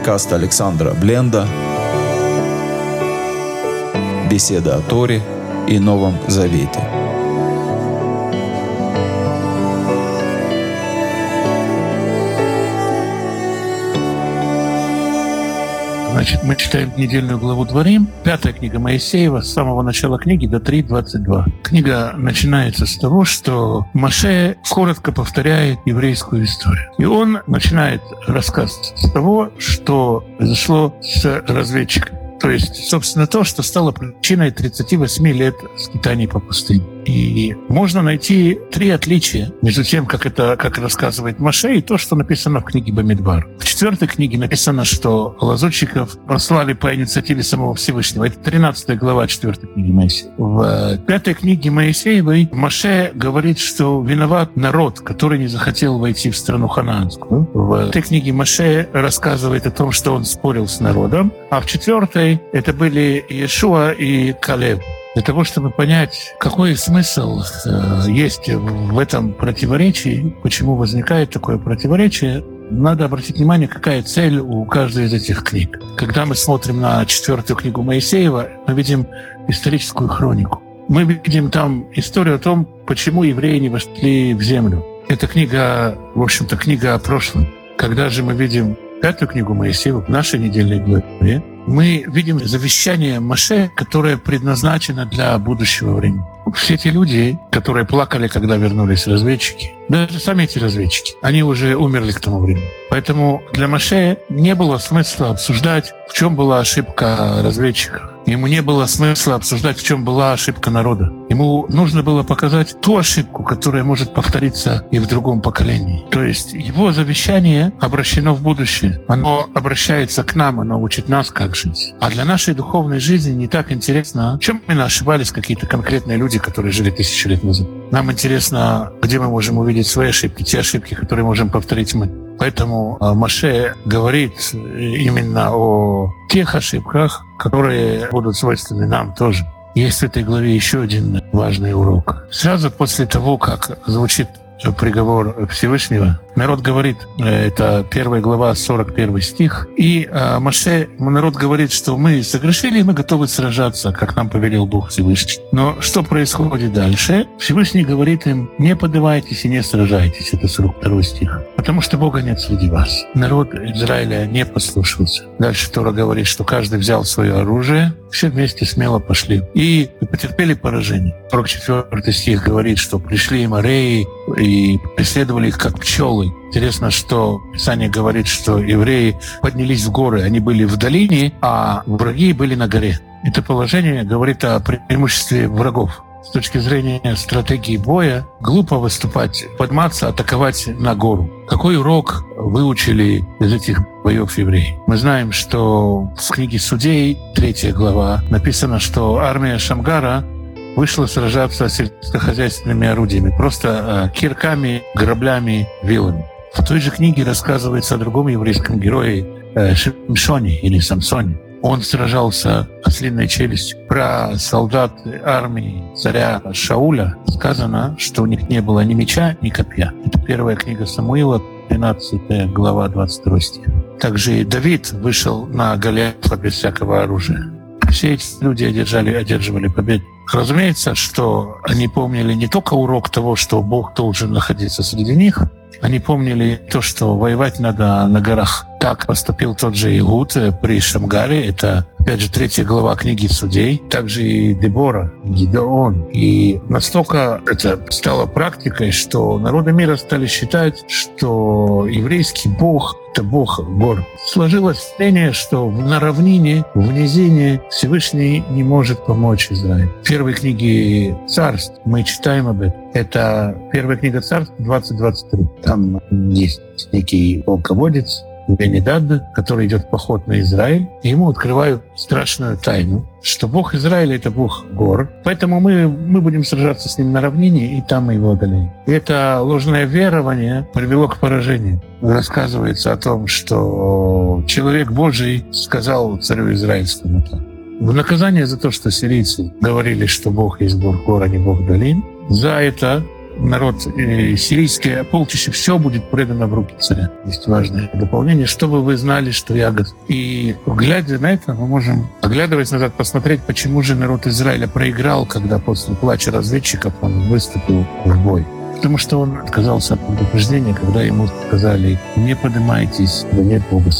подкаст Александра Бленда «Беседа о Торе и Новом Завете». Значит, мы читаем недельную главу Дворим, пятая книга Моисеева, с самого начала книги до 3.22. Книга начинается с того, что Маше коротко повторяет еврейскую историю. И он начинает рассказ с того, что произошло с разведчиками. То есть, собственно, то, что стало причиной 38 лет скитаний по пустыне. И можно найти три отличия между тем, как это, как рассказывает Маше, и то, что написано в книге Бамидбар. В четвертой книге написано, что лазутчиков послали по инициативе самого Всевышнего. Это 13 глава четвертой книги Моисея. В пятой книге Моисеевой Маше говорит, что виноват народ, который не захотел войти в страну ханаанскую. В этой книге Маше рассказывает о том, что он спорил с народом. А в четвертой это были Иешуа и Калеб для того, чтобы понять, какой смысл э, есть в этом противоречии, почему возникает такое противоречие, надо обратить внимание, какая цель у каждой из этих книг. Когда мы смотрим на четвертую книгу Моисеева, мы видим историческую хронику. Мы видим там историю о том, почему евреи не вошли в землю. Эта книга, в общем-то, книга о прошлом. Когда же мы видим пятую книгу Моисеева в нашей недельной главе, мы видим завещание Маше, которое предназначено для будущего времени. Все эти люди, которые плакали, когда вернулись разведчики, даже сами эти разведчики, они уже умерли к тому времени. Поэтому для Маше не было смысла обсуждать, в чем была ошибка разведчиков. Ему не было смысла обсуждать, в чем была ошибка народа. Ему нужно было показать ту ошибку, которая может повториться и в другом поколении. То есть его завещание обращено в будущее. Оно обращается к нам, оно учит нас, как жить. А для нашей духовной жизни не так интересно, в чем именно ошибались какие-то конкретные люди, которые жили тысячи лет назад. Нам интересно, где мы можем увидеть свои ошибки, те ошибки, которые можем повторить мы. Поэтому а, Маше говорит именно о тех ошибках, которые будут свойственны нам тоже. Есть в этой главе еще один важный урок. Сразу после того, как звучит приговор Всевышнего. Народ говорит, э, это первая глава, 41 стих, и э, Маше, народ говорит, что мы согрешили, и мы готовы сражаться, как нам повелел Бог Всевышний. Но что происходит дальше? Всевышний говорит им, не подавайтесь и не сражайтесь. Это 42 стих. Потому что Бога нет среди вас. Народ Израиля не послушался. Дальше Тора говорит, что каждый взял свое оружие, все вместе смело пошли и потерпели поражение. 44 стих говорит, что пришли им ареи и преследовали их как пчелы. Интересно, что Писание говорит, что евреи поднялись в горы, они были в долине, а враги были на горе. Это положение говорит о преимуществе врагов. С точки зрения стратегии боя, глупо выступать, подматься, атаковать на гору. Какой урок выучили из этих боев евреи? Мы знаем, что в книге Судей, третья глава, написано, что армия Шамгара вышла сражаться с сельскохозяйственными орудиями, просто э, кирками, граблями, вилами. В той же книге рассказывается о другом еврейском герое э, Шимшоне или Самсоне. Он сражался ослиной челюстью. Про солдат армии царя Шауля сказано, что у них не было ни меча, ни копья. Это первая книга Самуила, 13 глава, 22 стих. Также и Давид вышел на Голиафа без всякого оружия. Все эти люди одержали, одерживали победу. Разумеется, что они помнили не только урок того, что Бог должен находиться среди них, они помнили то, что воевать надо на горах. Так поступил тот же Игуд при Шамгаре. Это, опять же, третья глава книги Судей. Также и Дебора, Гидеон. И настолько это стало практикой, что народы мира стали считать, что еврейский бог — это бог гор. Сложилось впечатление, что на равнине, в низине Всевышний не может помочь Израилю. В первой книге царств мы читаем об этом. Это первая книга царств 20-23. Там есть некий полководец, Бенедад, который идет в поход на Израиль, и ему открывают страшную тайну, что Бог Израиля — это Бог гор. Поэтому мы, мы будем сражаться с ним на равнине, и там мы его одолеем. И это ложное верование привело к поражению. Рассказывается о том, что человек Божий сказал царю израильскому так. В наказание за то, что сирийцы говорили, что Бог есть Бог гор, а не Бог долин, за это народ э, сирийский полчища, все будет предано в руки царя. Есть важное дополнение, чтобы вы знали, что я. И глядя на это, мы можем, оглядываясь назад, посмотреть, почему же народ Израиля проиграл, когда после плача разведчиков он выступил в бой. Потому что он отказался от предупреждения, когда ему сказали, не поднимайтесь, да нет Бога.